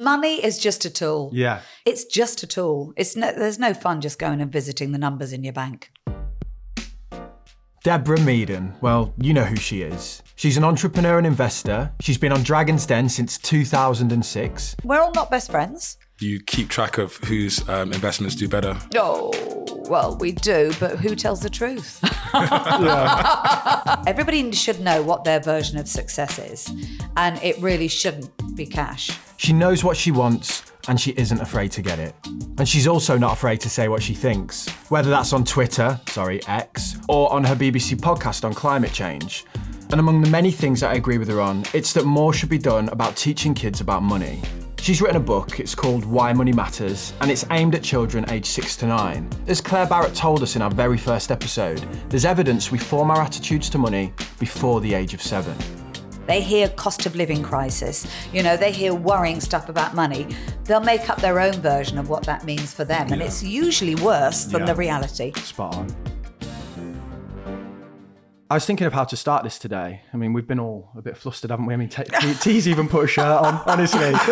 Money is just a tool. Yeah. It's just a tool. It's no, there's no fun just going and visiting the numbers in your bank. Deborah Meaden, well, you know who she is. She's an entrepreneur and investor. She's been on Dragon's Den since 2006. We're all not best friends. You keep track of whose um, investments do better. Oh, well, we do, but who tells the truth? Everybody should know what their version of success is, and it really shouldn't be cash. She knows what she wants and she isn't afraid to get it. And she's also not afraid to say what she thinks, whether that's on Twitter, sorry, X, or on her BBC podcast on climate change. And among the many things that I agree with her on, it's that more should be done about teaching kids about money. She's written a book, it's called Why Money Matters, and it's aimed at children aged 6 to 9. As Claer Barrett told us in our very first episode, there's evidence we form our attitudes to money before the age of 7. They hear cost of living crisis, you know, they hear worrying stuff about money. They'll make up their own version of what that means for them, and it's usually worse than Yeah. the reality. Spot on. I was thinking of how to start this today. I mean, we've been all a bit flustered, haven't we? I mean, T- T- T's even put a shirt on, honestly.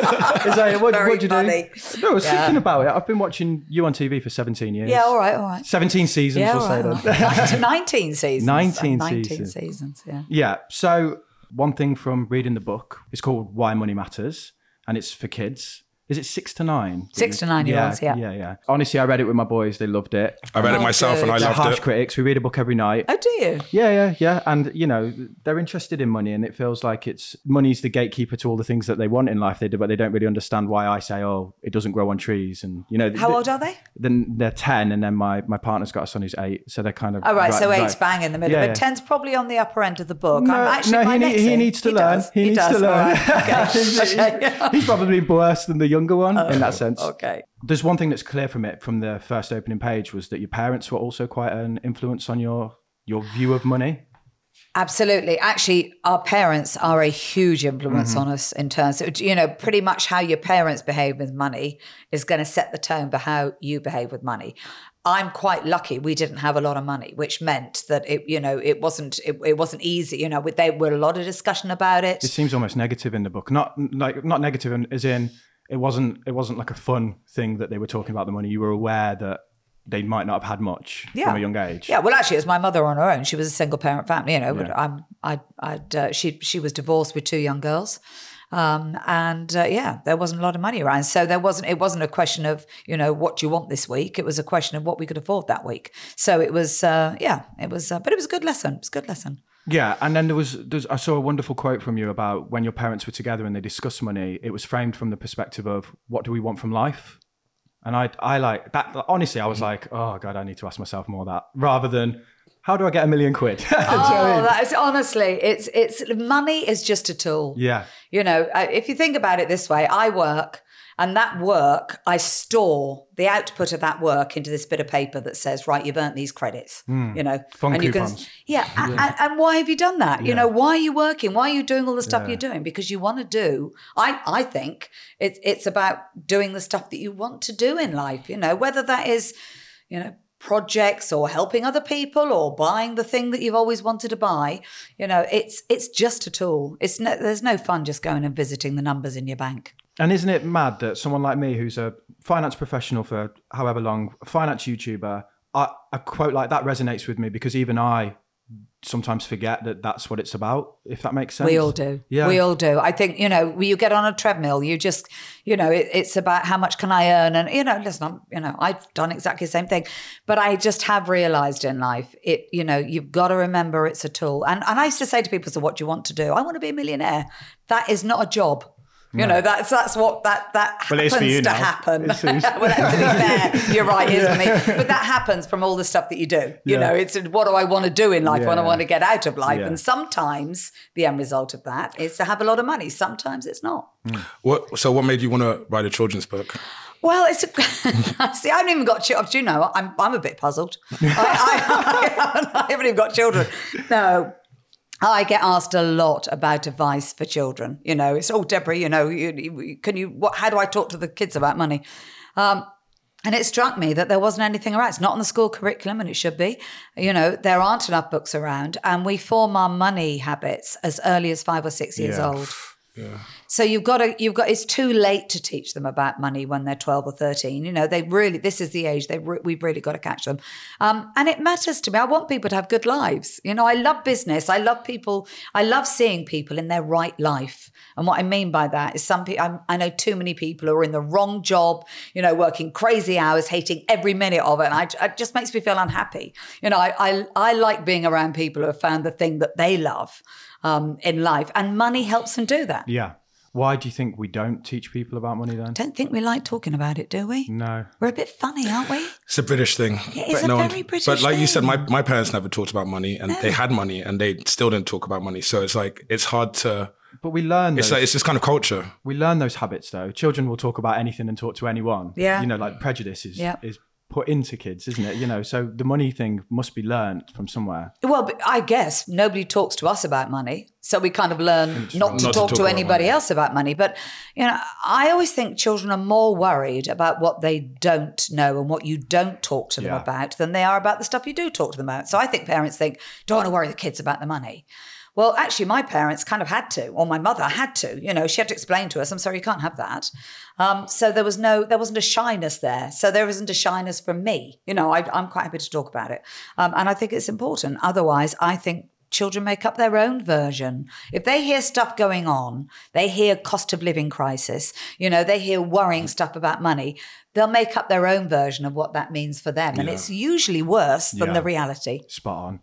What, Very what'd you funny. do? No, I was Yeah. thinking about it. I've been watching you on TV for 17 years. Yeah, all right, all right. 17 seasons, Yeah, we'll right, right. 19 seasons. 19 19 seasons. seasons, yeah. Yeah. So one thing from reading the book is called Why Money Matters, and it's for kids. Is it six to nine? Six to nine-year-olds, yeah. Yeah, yeah. Honestly, I read it with my boys. They loved it. I read it Oh, myself and I good. They're loved harsh it. critics. We read a book every night. Oh, do you? Yeah, yeah, yeah. And, you know, they're interested in money and it feels like it's money's the gatekeeper to all the things that they want in life. They do, but they don't really understand why I say, oh, it doesn't grow on trees. And, you know, How th- old are they? Then they're 10 and then my, my partner's got a son who's eight. So they're kind of. Oh, right, so right- eight's bang in the middle. Yeah, but yeah. 10's probably on the upper end of the book. No, I'm actually no, my he, need- next he needs to learn. does. He, needs does. to All learn. right. Okay. he's, Okay. he's probably worse than the younger one in that sense. okay. There's one thing that's clear from it, from the first opening page, was that your parents were also quite an influence on your your view of money. Absolutely. Actually, our parents are a huge influence Mm-hmm. on us in terms of, you know, pretty much how your parents behave with money is going to set the tone for how you behave with money. I'm quite lucky we didn't have a lot of money, which meant that it, you know, it wasn't it, it wasn't easy. You know, there were a lot of discussion about it. It seems almost negative in the book, not like not negative in- as in it wasn't it wasn't like a fun thing that they were talking about the money. You were aware that they might not have had much from a young age. Yeah, well, actually, it was my mother on her own. She was a single parent family. You know, Yeah. I'm, I, I'd, uh, she, she was divorced with two young girls, um, and uh, yeah, there wasn't a lot of money around. So there wasn't. It wasn't a question of you know what do you want this week. It was a question of what we could afford that week. So it was, uh, yeah, it was. Uh, but it was a good lesson. It was a good lesson. Yeah, and then there was there's, I saw a wonderful quote from you about when your parents were together and they discussed money. It was framed from the perspective of what do we want from life, and I I like that. Honestly, I was mm. like, oh god, I need to ask myself more of that rather than how do I get a million quid? Do you know what I Oh, mean? that is honestly, it's it's money is just a tool. yeah, You know, if you think about it this way, I work and that work, I store the output of that work into this bit of paper that says, right, you've earned these credits, hmm. you know. Fun and you can, coupons. yeah. And, and why have you done that? You know, why are you working? Why are you doing all the stuff Yeah. you're doing? Because you want to do, I, I think it's, it's about doing the stuff that you want to do in life, you know, whether that is, you know, projects or helping other people or buying the thing that you've always wanted to buy you know it's it's just a tool it's no, there's no fun just going and visiting the numbers in your bank and isn't it mad that someone like me, who's a finance professional for however long, a finance YouTuber, I, a quote like that resonates with me because even I sometimes forget that that's what it's about. If that makes sense. we all do. Yeah. we all do. I think you know when you get on a treadmill you just you know it, it's about how much can i earn? And you know listen I'm, you know i've done exactly the same thing. But i just have realized in life it you know you've got to remember it's a tool. And and i used to say to people so what do you want to do? I want to be a millionaire. That is not a job you know that's that's what that that Well, happens you to now. happen. Well, to be fair, you're right, isn't it? But that happens from all the stuff that you do. You Yeah. know, it's what do I want to do in life? What do I want to get out of life? Yeah. And sometimes the end result of that is to have a lot of money. Sometimes it's not. What? So, what made you want to write a children's book? Well, it's a, see. I haven't even got children. Do you know? I'm I'm a bit puzzled. I, I, I haven't even got children. No, I get asked a lot about advice for children. You know, it's oh Deborah. You know, you, you, can you? What? How do I talk to the kids about money? Um, and it struck me that there wasn't anything around. It's not on the school curriculum, and it should be. You know, there aren't enough books around, and we form our money habits as early as five or six years Yeah. old. So you've got to, you've got, it's too late to teach them about money when they're 12 or 13. You know, they really, this is the age they re- we've really got to catch them. Um, and it matters to me. I want people to have good lives. You know, I love business. I love people. I love seeing people in their right life. And what I mean by that is some people, I know too many people who are in the wrong job, you know, working crazy hours, hating every minute of it. And I, it just makes me feel unhappy. You know, I, I, I like being around people who have found the thing that they love um, in life. And money helps them do that. Yeah. Why do you think we don't teach people about money then? Don't think we like talking about it, do we? No. We're a bit funny, aren't we? It's a British thing. It is a very British But like you said, my, my parents never talked about money and they had money and they still didn't talk about money. So it's like, it's hard to, But we learn it's those, like, it's this kind of culture. we learn those habits though. Children will talk about anything and talk to anyone. Yeah. You know, like prejudice is Yeah. is put into kids, isn't it? You know, so the money thing must be learned from somewhere. Well, I guess nobody talks to us about money. So we kind of learn not to Not to talk talk to anybody money. else about money. But, you know, I always think children are more worried about what they don't know and what you don't talk to them Yeah. about than they are about the stuff you do talk to them about. So I think parents think, don't want to worry the kids about the money. Well, actually, my parents kind of had to, or my mother had to. You know, she had to explain to us, "I'm sorry, you can't have that." Um, so there was no, there wasn't a shyness there. So there isn't a shyness from me. You know, I, I'm quite happy to talk about it, um, and I think it's important. Otherwise, I think children make up their own version. If they hear stuff going on, they hear cost of living crisis. You know, they hear worrying stuff about money. They'll make up their own version of what that means for them, and it's usually worse than Yeah. the reality. Spot on.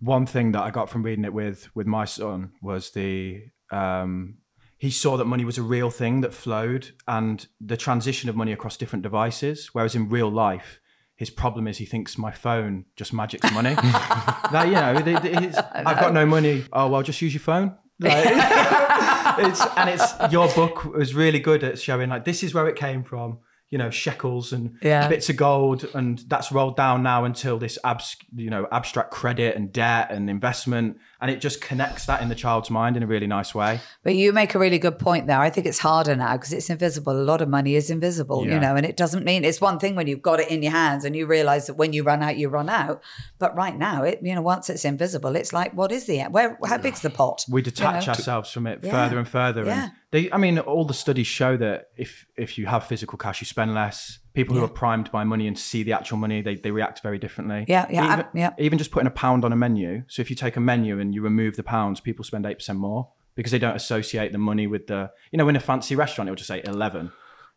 One thing that I got from reading it with with my son was the um, he saw that money was a real thing that flowed and the transition of money across different devices. Whereas in real life, his problem is he thinks my phone just magics money. that you know, the- the- it's- I've got no money. Oh well, just use your phone. Like, it's and it's your book was really good at showing like this is where it came from. You know, shekels and Yeah. bits of gold, and that's rolled down now until this abs, you know, abstract credit and debt and investment, and it just connects that in the child's mind in a really nice way. But you make a really good point there. I think it's harder now because it's invisible. A lot of money is invisible, you know, and it doesn't mean it's one thing when you've got it in your hands and you realize that when you run out, you run out. But right now, it you know, once it's invisible, it's like, what is the where? How big's the pot? we detach know? ourselves from it Yeah. further and further. Yeah. And they, I mean, all the studies show that if if you have physical cash, you spend less. People who are primed by money and see the actual money, they, they react very differently. Yeah, yeah, Even, I- yeah. Even just putting a pound on a menu. So if you take a menu and you remove the pounds, people spend eight percent more because they don't associate the money with the. You know, in a fancy restaurant, it'll just say eleven.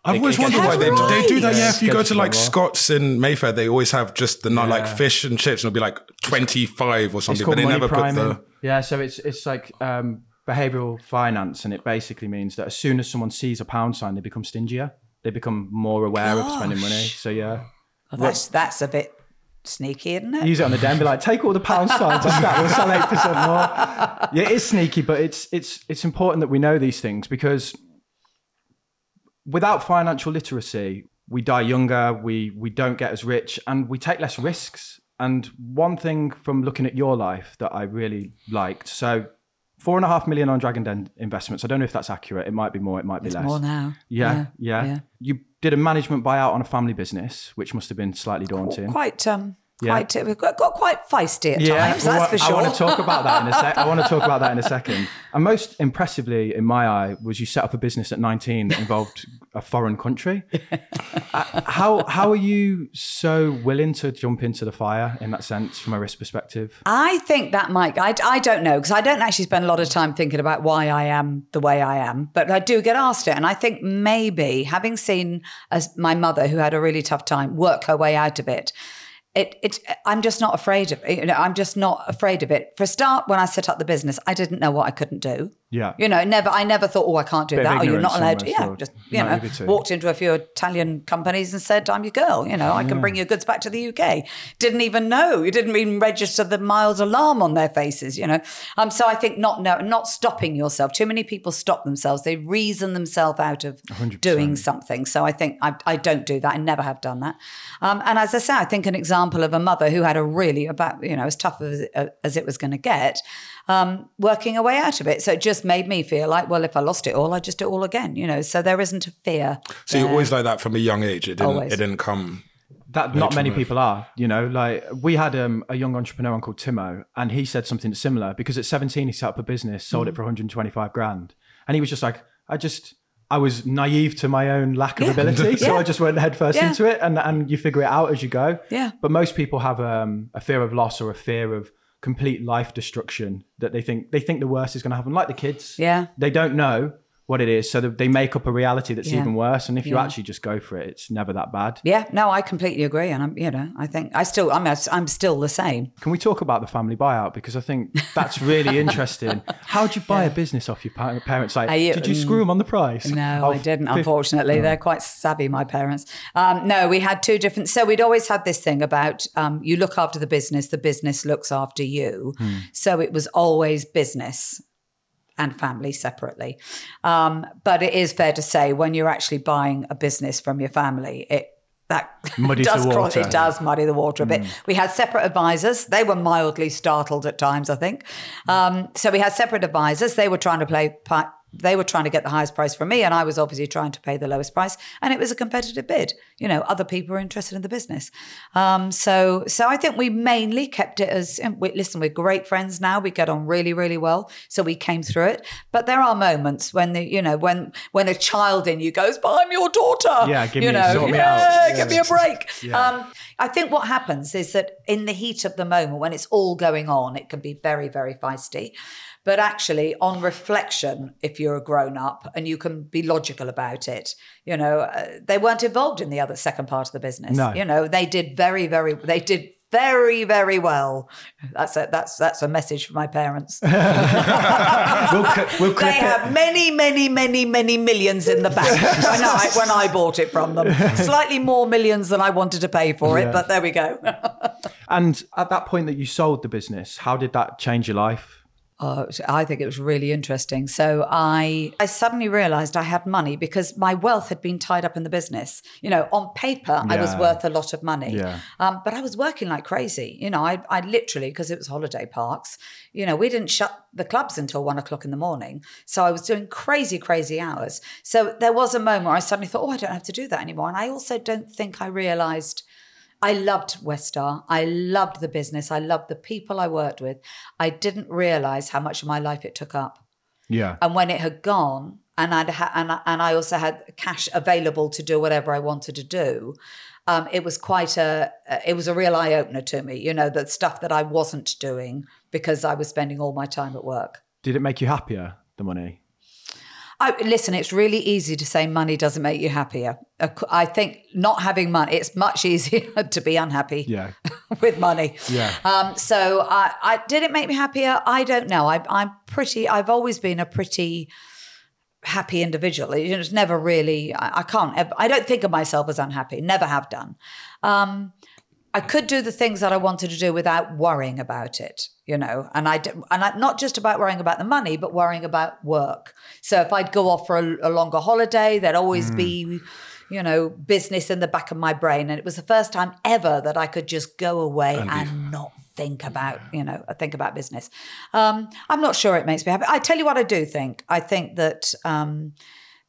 I've always it wondered why they, right. they do that. Yeah, if you Gets go to like well. Scott's in Mayfair, they always have just the not like fish and chips, and it'll be like twenty five or It's something, but called they money never put priming. the. Yeah, so it's it's like um, behavioral finance, and it basically means that as soon as someone sees a pound sign, they become stingier. They become more aware of spending money. So yeah, Well, that's that's a bit sneaky, isn't it? use it on the den. Be like, take all the pound signs off that. We'll sell eight percent more. Yeah, it is sneaky, but it's it's it's important that we know these things because without financial literacy, we die younger. We we don't get as rich, and we take less risks. And one thing from looking at your life that I really liked, so. Four and a half million on Dragon Den investments. I don't know if that's accurate. It might be more. It might be It's less. more now. Yeah, yeah, yeah. You did a management buyout on a family business, which must have been slightly daunting. Quite um, Yeah. quite we've got, got quite feisty at times. well, that's for sure. I want to talk about that in a sec. I want to talk about that in a second. And most impressively, in my eye, was you set up a business at 19 that involved a foreign country. Uh, how how are you so willing to jump into the fire in that sense, from a risk perspective? I think that might, I, I don't know, because I don't actually spend a lot of time thinking about why I am the way I am, but I do get asked it. And I think maybe having seen as my mother, who had a really tough time, work her way out of it, it, it, I'm just not afraid of. You know, I'm just not afraid of it. For a start, when I set up the business, I didn't know what I couldn't do. Yeah. You know, never. I never thought, oh, I can't do Bit that. Oh, you're not allowed to. Yeah, just you know, walked into a few Italian companies and said, "I'm your girl." You know, I can bring your goods back to the UK. Didn't even know. You didn't even register the miles alarm on their faces. You know, um. So I think not no, not stopping yourself. Too many people stop themselves. They reason themselves out of doing something. So I think I, I don't do that. I never have done that. Um. And as I say, I think an example of a mother who had a really about you know as tough as as it was going to get um, working a way out of it. So it just made me feel like, well, if I lost it all, I'd just do it all again, you know. So there isn't a fear. So you're always like that from a young age. It didn't. Always. It didn't come. that not many people are you know like we had um, a young entrepreneur called timo and he said something similar because at 17 he set up a business sold Mm. it for 125 grand And he was just like, I just, I was naive to my own lack of Yeah. ability. So Yeah. I just went headfirst Yeah. into it and, and you figure it out as you go. Yeah. But most people have um, a fear of loss or a fear of complete life destruction that they think they think the worst is going to happen. Like the kids, Yeah. they don't know what it is, so they make up a reality that's Yeah. even worse. And if you actually just go for it, it's never that bad. Yeah, no, I completely agree, and I'm, you know, I think I still, I'm, I'm still the same. Can we talk about the family buyout because I think that's really interesting. How would you buy a business off your pa- parents? Like, you- did you screw them on the price? No, I didn't. Unfortunately, they're quite savvy. My parents. Um, no, we had two different. So we'd always had this thing about um, you look after the business, the business looks after you. So it was always business and family separately. Um, but it is fair to say when you're actually buying a business from your family, it that Muddies does the cross, it does muddy the water a bit. We had separate advisors. They were mildly startled at times, I think. Um, so we had separate advisors. They were trying to play. They were trying to get the highest price from me, and I was obviously trying to pay the lowest price. And it was a competitive bid. You know, other people were interested in the business. Um, so, so I think we mainly kept it as. we, listen, we're great friends now. We get on really, really well. So we came through it. But there are moments when the, you know, when when a child in you goes, "But I'm your daughter." Yeah, give you me- know, me yeah, out. give me a break. Yeah. Um, I think what happens is that in the heat of the moment, when it's all going on, it can be very, very feisty. But actually, on reflection, if you're a grown up and you can be logical about it, you know, uh, they weren't involved in the other second part of the business. No. You know, they did very, very, they did very, very well. That's a, that's that's a message for my parents. we'll, we'll They it. have many, many, many, many millions in the bank when I, when I bought it from them. Slightly more millions than I wanted to pay for it, Yeah. but there we go. And at that point that you sold the business, how did that change your life? Uh, I think it was really interesting. So I, I suddenly realized I had money because my wealth had been tied up in the business. You know, on paper, I was worth a lot of money. Yeah. Um, but I was working like crazy. You know, I, I literally, because it was holiday parks, you know, we didn't shut the clubs until one o'clock in the morning. So I was doing crazy, crazy hours. So there was a moment where I suddenly thought, oh, I don't have to do that anymore. And I also don't think I realized I loved Weststar. I loved the business. I loved the people I worked with. I didn't realize how much of my life it took up. Yeah. And when it had gone, and I'd ha- and, I- and I also had cash available to do whatever I wanted to do. Um, it was quite a it was a real eye opener to me. You know, the stuff that I wasn't doing because I was spending all my time at work. Did it make you happier, the money? I, listen, it's really easy to say money doesn't make you happier. I think not having money, it's much easier to be unhappy Yeah. with money. Yeah. Um, so I, I did it make me happier? I don't know. I, I'm pretty. I've always been a pretty happy individual. It's never really. I, I can't. I don't think of myself as unhappy. Never have done. Um, I could do the things that I wanted to do without worrying about it, you know. And I and I, not just about worrying about the money, but worrying about work. So if I'd go off for a, a longer holiday, there'd always be, you know, business in the back of my brain. And it was the first time ever that I could just go away and, not think about, you know, think about business. Um, I'm not sure it makes me happy. I tell you what, I do think. I think that. Um,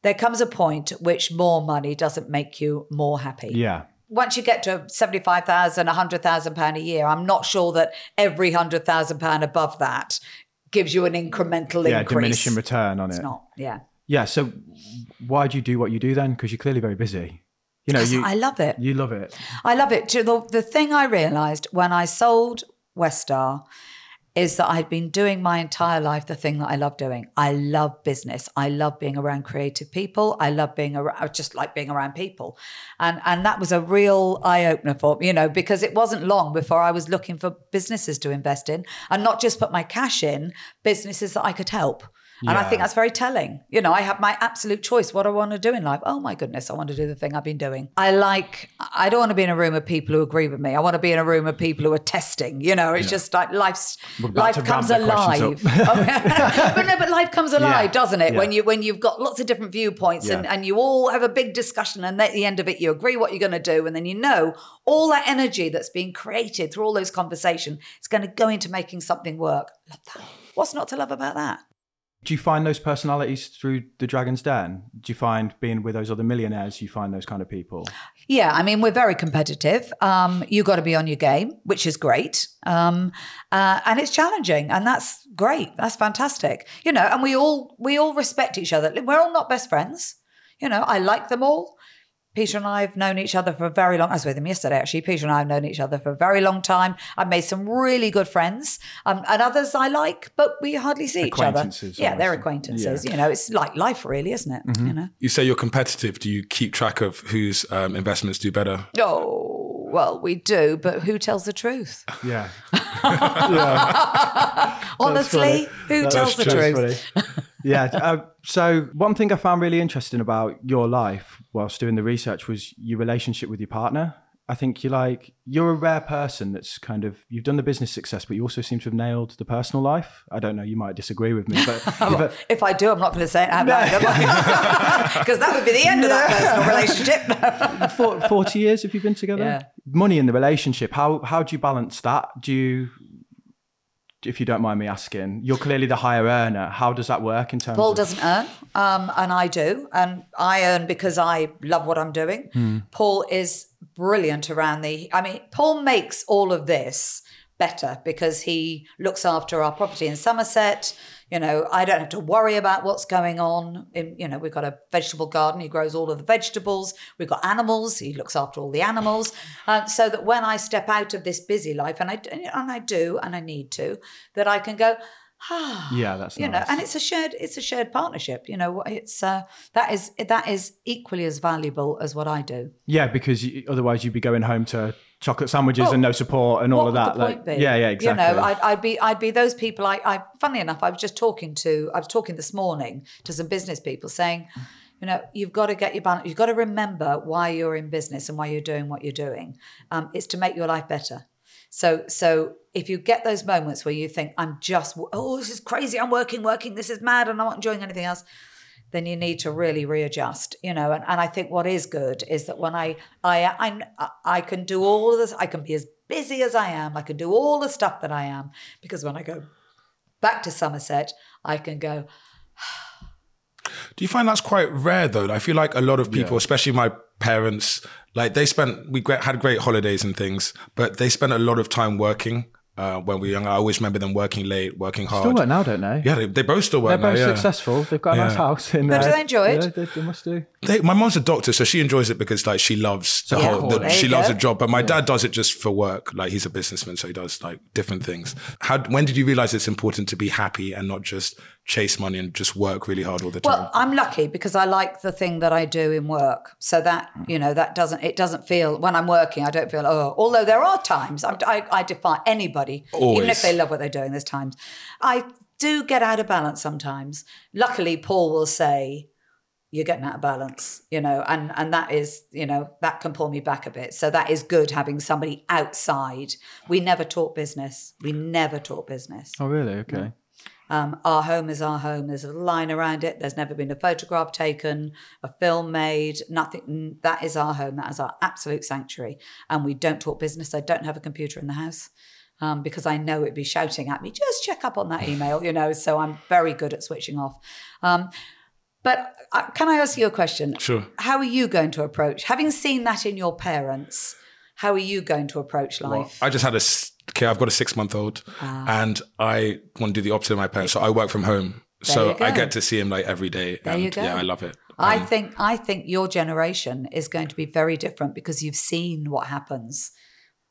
there comes a point which more money doesn't make you more happy Yeah. Once you get to 75,000, 100,000 pound a year, I'm not sure that every 100,000 pound above that gives you an incremental Yeah. increase. Diminishing return on It's it. not, yeah. Yeah. So why do you do what you do then? Because you're clearly very busy. You know, you, I love it. you love it. I love it. The, the thing I realized when I sold Weststar is that I'd been doing my entire life the thing that I love doing. I love business. I love being around creative people. I love being around, I just like being around people. And, and that was a real eye opener for me, you know, because it wasn't long before I was looking for businesses to invest in and not just put my cash in, businesses that I could help. And I think that's very telling. You know, I have my absolute choice. What I want to do in life? Oh my goodness, I want to do the thing I've been doing. I like, I don't want to be in a room of people who agree with me. I want to be in a room of people who are testing. You know, it's just like life's life comes ramp the questions alive. Oh, but no, but life comes alive, Yeah. doesn't it? Yeah. When you when you've got lots of different viewpoints and, and you all have a big discussion and at the end of it you agree what you're going to do and then you know all that energy that's being created through all those conversations is going to go into making something work. Love that. What's not to love about that? Do you find those personalities through the Dragon's Den? Do you find being with those other millionaires, you find those kind of people? Yeah, I mean, we're very competitive. Um, you got to be on your game, which is great. Um, uh, and it's challenging, and that's great. That's fantastic. You know, and we all we all respect each other. We're all not best friends. You know, I like them all. Peter and I have known each other for a very long. I was with him yesterday, actually. Peter and I have known each other for a very long time. I've made some really good friends, um, and others I like, but we hardly see each other. Acquaintances, Yeah, they're acquaintances. Yeah. You know, it's like life, really, isn't it? You know. You say you're competitive. Do you keep track of whose um, investments do better? Oh well, we do, but who tells the truth? Yeah. Honestly, who tells the truth? yeah. Uh, so one thing I found really interesting about your life whilst doing the research was your relationship with your partner. I think you're like you're a rare person that's kind of you've done the business success, but you also seem to have nailed the personal life. I don't know, you might disagree with me, but, but If I do, I'm not going to say it out loud, because that would be the end of that personal relationship. for- 40 years have you been together? Yeah. Money in the relationship, how how do you balance that? Do you if you don't mind me asking, you're clearly the higher earner. How does that work in terms Paul of doesn't earn, um, and I do, and I earn because I love what I'm doing. Hmm. Paul is brilliant around the. I mean, Paul makes all of this better because he looks after our property in Somerset. You know, I don't have to worry about what's going on. In, you know, we've got a vegetable garden. He grows all of the vegetables. We've got animals. He looks after all the animals. Uh, so that when I step out of this busy life, and I and I do, and I need to, that I can go. Ah, Yeah, that's you know, and it's a shared it's a shared partnership. You know, it's uh, that is that is equally as valuable as what I do. Yeah, because you, otherwise you'd be going home to chocolate sandwiches Well, and no support and all of that. like, yeah, yeah, exactly. You know, I'd, I'd be I'd be those people. I, I, funnily enough, I was just talking to I was talking this morning to some business people saying, you know, you've got to get your balance. You've got to remember why you're in business and why you're doing what you're doing. Um, it's to make your life better. So so if you get those moments where you think I'm just oh this is crazy, I'm working, working, this is mad, and I'm not enjoying anything else then you need to really readjust you know and, and i think what is good is that when I, I i i can do all of this i can be as busy as i am i can do all the stuff that i am because when i go back to somerset i can go Do you find that's quite rare though? I feel like a lot of people, especially my parents, like they spent we had great holidays and things, but they spent a lot of time working uh, when we were young. I always remember them working late, working hard. Still work now, don't they? Yeah, they, they both still work They're work now. both Yeah. successful. They've got a nice Yeah. house. In, But do they enjoy it? Yeah, they, they must do. They, my mom's a doctor, so she enjoys it because like she loves the Yeah, whole. The, there she you loves go. the job, but my dad does it just for work. Like he's a businessman, so he does like different things. How? When did you realize it's important to be happy and not just chase money and just work really hard all the time? well i'm lucky because i like the thing that i do in work. So that mm. you know that doesn't it doesn't feel when i'm working i don't feel oh although there are times I'm, I, I defy anybody even if they love what they're doing there's times. I do get out of balance sometimes. Luckily paul will say you're getting out of balance you know and and that is you know that can pull me back a bit. So that is good having somebody outside. We never talk business. We never talk business. Oh, really? Okay. Mm. Um, our home is our home. There's a line around it. There's never been a photograph taken, a film made, nothing. That is our home. That is our absolute sanctuary. And we don't talk business. I don't have a computer in the house um, because I know it'd be shouting at me, just check up on that email, you know. So I'm very good at switching off. Um, but uh, can I ask you a question? Sure. How are you going to approach, having seen that in your parents, how are you going to approach life? I just had a s- kid. I've got a six month old, and I want to do the opposite of my parents. So I work from home, so. I get to see him like every day. There and you go. Yeah, I love it. I Um, think I think your generation is going to be very different because you've seen what happens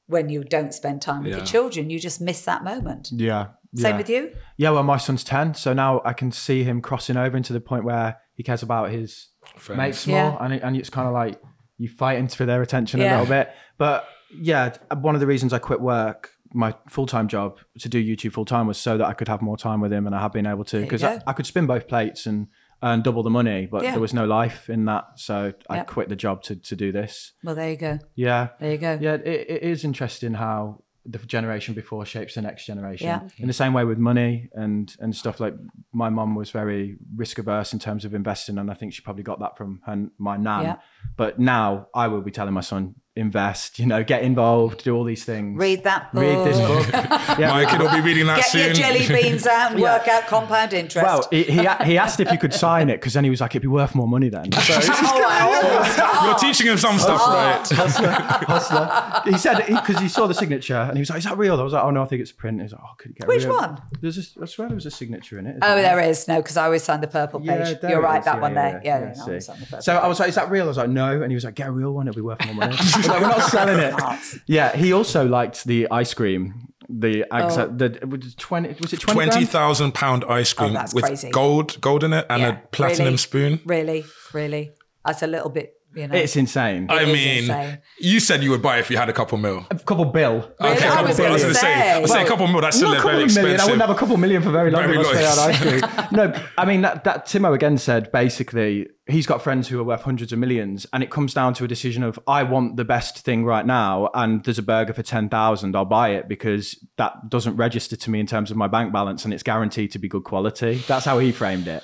when you don't spend time with Yeah. your children. You just miss that moment. Yeah. Same yeah. with you. Yeah, well, my son's 10, so now I can see him crossing over into the point where he cares about his Friends. mates Yeah. more, and, it, and it's kind of like you fighting for their attention a little bit. But yeah, one of the reasons I quit work, my full time job to do YouTube full time, was so that I could have more time with him, and I have been able to because. I, I could spin both plates and earn double the money, but Yeah. there was no life in that, so I Yep. quit the job to to do this. Well, there you go. Yeah, There you go. yeah, it, it is interesting how the generation before shapes the next generation. Yeah. In the same way with money and and stuff like my mom was very risk averse in terms of investing, and I think she probably got that from her my nan. Yeah. But now I will be telling my son invest, you know, get involved, do all these things. Read that book. Read this book. yeah. My kid will be reading that Get soon. your jelly beans out and work out compound interest. Well, he, he he asked if you could sign it because then he was like, it'd be worth more money then. So, oh. You're teaching him some stuff, oh. right? hustler. He said because he, saw the signature and he was like, "Is that real?" I was like, "Oh no, I think it's a print." He was like, "Oh, could you get Which real-" one? There's a, I swear there was a signature in it. Oh, there is no, because I always sign the purple page. there You're right, is. that Yeah, one yeah, there. Yeah, yeah, yeah, no, I always sign the purple So I was like, "Is that real?" I was like, "No," and he was like, "Get a real one; it'll be worth more money." I was like, "We're not selling it." Yeah, he also liked the ice cream. The Oh. the was twenty was it twenty Twenty grand? thousand pound ice oh, cream Oh, with crazy. gold, gold in it, and Yeah, a platinum really, spoon. Really, really. That's a little bit, you know. It's insane. I It is mean, insane. you said you would buy it if you had a couple mil. a couple bill. Okay, I a couple was mil. I was gonna gonna say, I was say. say a couple mil. That's still Not a a couple very of million. I expensive. wouldn't have a couple of million for very long Very if I stay low. on ice cream. no, I mean that, that Timo again said basically he's got friends who are worth hundreds of millions, and it comes down to a decision of I want the best thing right now, and there's a burger for ten thousand, I'll buy it because that doesn't register to me in terms of my bank balance, and it's guaranteed to be good quality. That's how he framed it.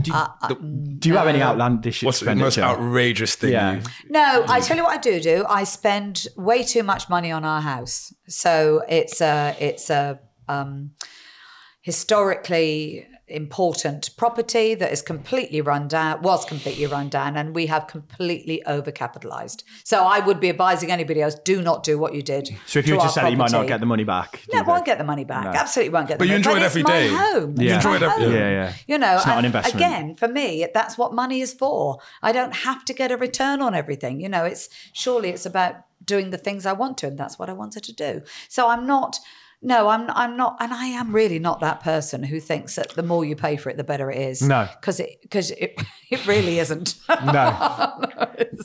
Do, uh, uh, do you have any outlandish What's the most outrageous thing? Yeah. you've- No, I mm. tell you what I do do. I spend way too much money on our house. So it's a it's a um, historically important property that is completely run down was completely run down and we have completely overcapitalized so i would be advising anybody else do not do what you did So if you to were to our sell it, you might not get the money back. no, you won't get the money back. Absolutely won't get the But you money enjoy it it's every my day. home. You enjoy it every day. Yeah, yeah. You know, It's not an investment. Again, for me, that's what money is for. I don't have to get a return on everything. You know, it's surely it's about doing the things I want to, and that's what I wanted to do. So I'm not. No, I'm. I'm not, and I am really not that person who thinks that the more you pay for it, the better it is. No. because it because it it really isn't. No.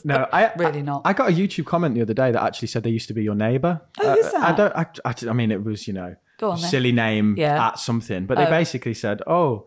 No, I Really not. I got a YouTube comment the other day that actually said they used to be your neighbour. Oh, Uh, I that? don't. I, I, I mean, it was you know on silly name Yeah. at something, but they Oh. basically said, "Oh,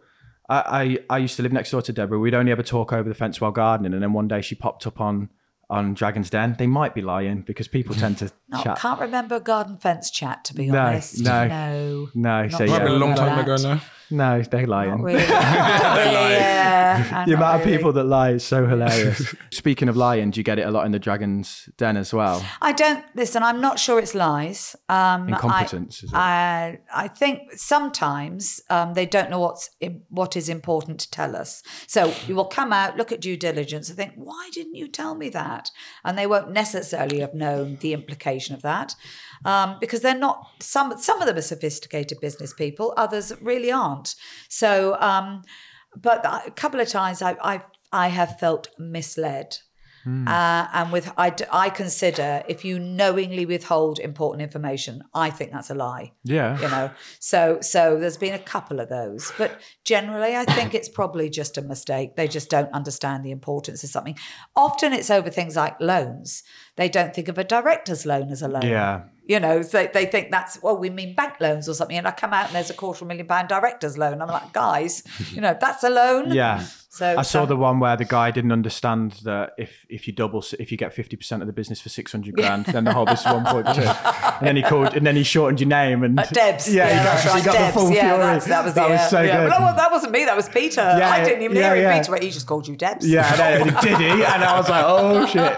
I, I I used to live next door to Deborah. We'd only ever talk over the fence while gardening, and then one day she popped up on on Dragon's Den. They might be lying because people tend to No, chat. can't remember garden fence chat to be No, honest. no. no, No, so Not Might be a long time ago now. No, they're lying. Not really. Not really, yeah, The not amount of people that lie is so hilarious. Speaking of lying, do you get it a lot in the Dragon's Den as well? I don't listen. I'm not sure it's lies. Um, Incompetence, I, is it? I, I think sometimes um, they don't know what's what is important to tell us. So you will come out, look at due diligence, and think, "Why didn't you tell me that?" And they won't necessarily have known the implication of that um, because they're not. Some some of them are sophisticated business people. Others really aren't. So, um, but a couple of times I I I have felt misled. Uh, and with I consider if you knowingly withhold important information, I think that's a lie. Yeah. You know, so so there's been a couple of those, but generally I think it's probably just a mistake. They just don't understand the importance of something. Often it's over things like loans. They don't think of a director's loan as a loan. Yeah. You know, so they think that's well, we mean bank loans or something. And I come out and there's a quarter of a million pound director's loan. I'm like, guys, you know, that's a loan. Yeah. So I saw so- the one where the guy didn't understand that if if you double if you get fifty percent of the business for six hundred grand, then the whole business is one point two. And then he called and then he shortened your name and Uh, Debs. Yeah, got, he got Debs. the full yeah, fury. that was that was uh, so yeah. good. No, that wasn't me. That was Peter. I didn't even yeah, hear yeah. it. Peter, he just called you Debs. Yeah, did he? And I was like, oh shit.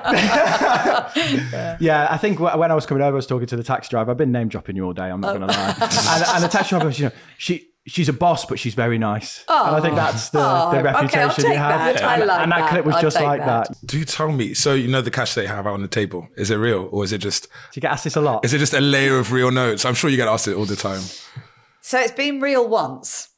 yeah, I think when I was coming over, I was talking to the taxi driver. I've been name dropping you all day. I'm not oh. going to lie. And, and the taxi driver was, you know, she. She's a boss, but she's very nice, and I think oh. that's the, Oh, the okay, I'll reputation take you have. that. I and, like and that, that. clip was I'll just like that. that. Do you tell me. So you know the cash they have out on the table. Is it real or is it just Do you get asked this a lot? is it just a layer of real notes? I'm sure you get asked it all the time. So it's been real once.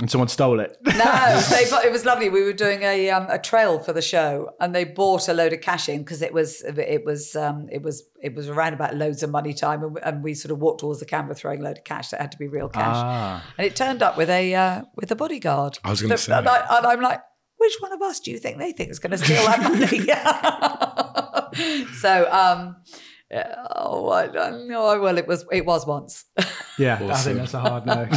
And someone stole it. No, they, but it was lovely. We were doing a um, a trail for the show, and they bought a load of cash in because it was it was um, it was it was around about loads of money time, and, and we sort of walked towards the camera throwing a load of cash that had to be real cash, Ah. and it turned up with a uh, with a bodyguard. I was gonna say. and, I, and I'm like, which one of us do you think they think is going to steal that money? so. um yeah, Oh, I don't know. Well, it was it was once. Yeah, I think that's a hard no.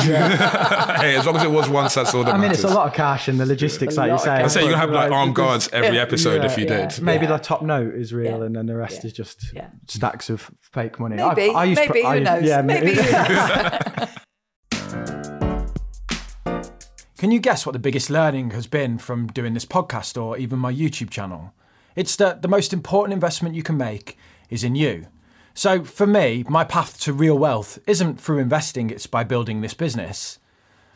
hey, as long as it was once, that's all that I mean, matters. it's a lot of cash and the logistics, like you say. cash. I say you're gonna have like armed guards every episode if you yeah. did. Maybe Yeah. the top note is real, Yeah. and then the rest Yeah. is just Yeah. stacks of fake money. Maybe, I, I used maybe I who used- knows? Yeah, maybe who knows? Can you guess what the biggest learning has been from doing this podcast or even my YouTube channel? It's that the most important investment you can make is in you. So for me, my path to real wealth isn't through investing, it's by building this business.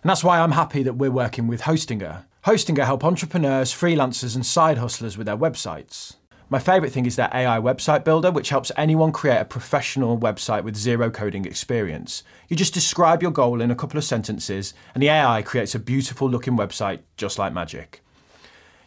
And that's why I'm happy that we're working with Hostinger. Hostinger help entrepreneurs, freelancers, and side hustlers with their websites. My favourite thing is their AI website builder, which helps anyone create a professional website with zero coding experience. You just describe your goal in a couple of sentences, and the AI creates a beautiful looking website just like magic.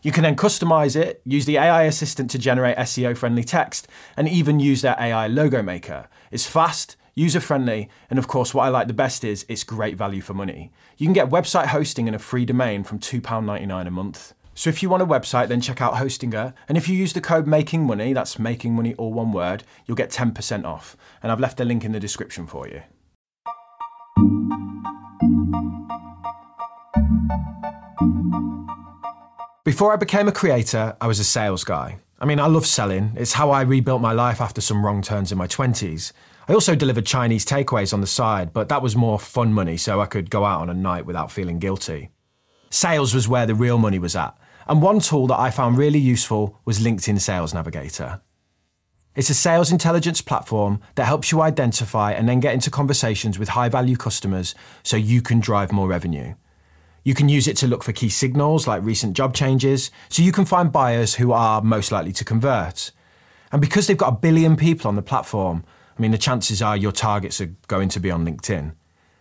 You can then customize it, use the AI assistant to generate SEO friendly text, and even use their AI logo maker. It's fast, user friendly, and of course, what I like the best is it's great value for money. You can get website hosting and a free domain from £2.99 a month. So if you want a website, then check out Hostinger. And if you use the code Making Money, that's Making Money all one word, you'll get 10% off. And I've left a link in the description for you. Before I became a creator, I was a sales guy. I mean, I love selling. It's how I rebuilt my life after some wrong turns in my 20s. I also delivered Chinese takeaways on the side, but that was more fun money, so I could go out on a night without feeling guilty. Sales was where the real money was at, and one tool that I found really useful was LinkedIn Sales Navigator. It's a sales intelligence platform that helps you identify and then get into conversations with high value customers so you can drive more revenue. You can use it to look for key signals like recent job changes, so you can find buyers who are most likely to convert. And because they've got a billion people on the platform, I mean, the chances are your targets are going to be on LinkedIn.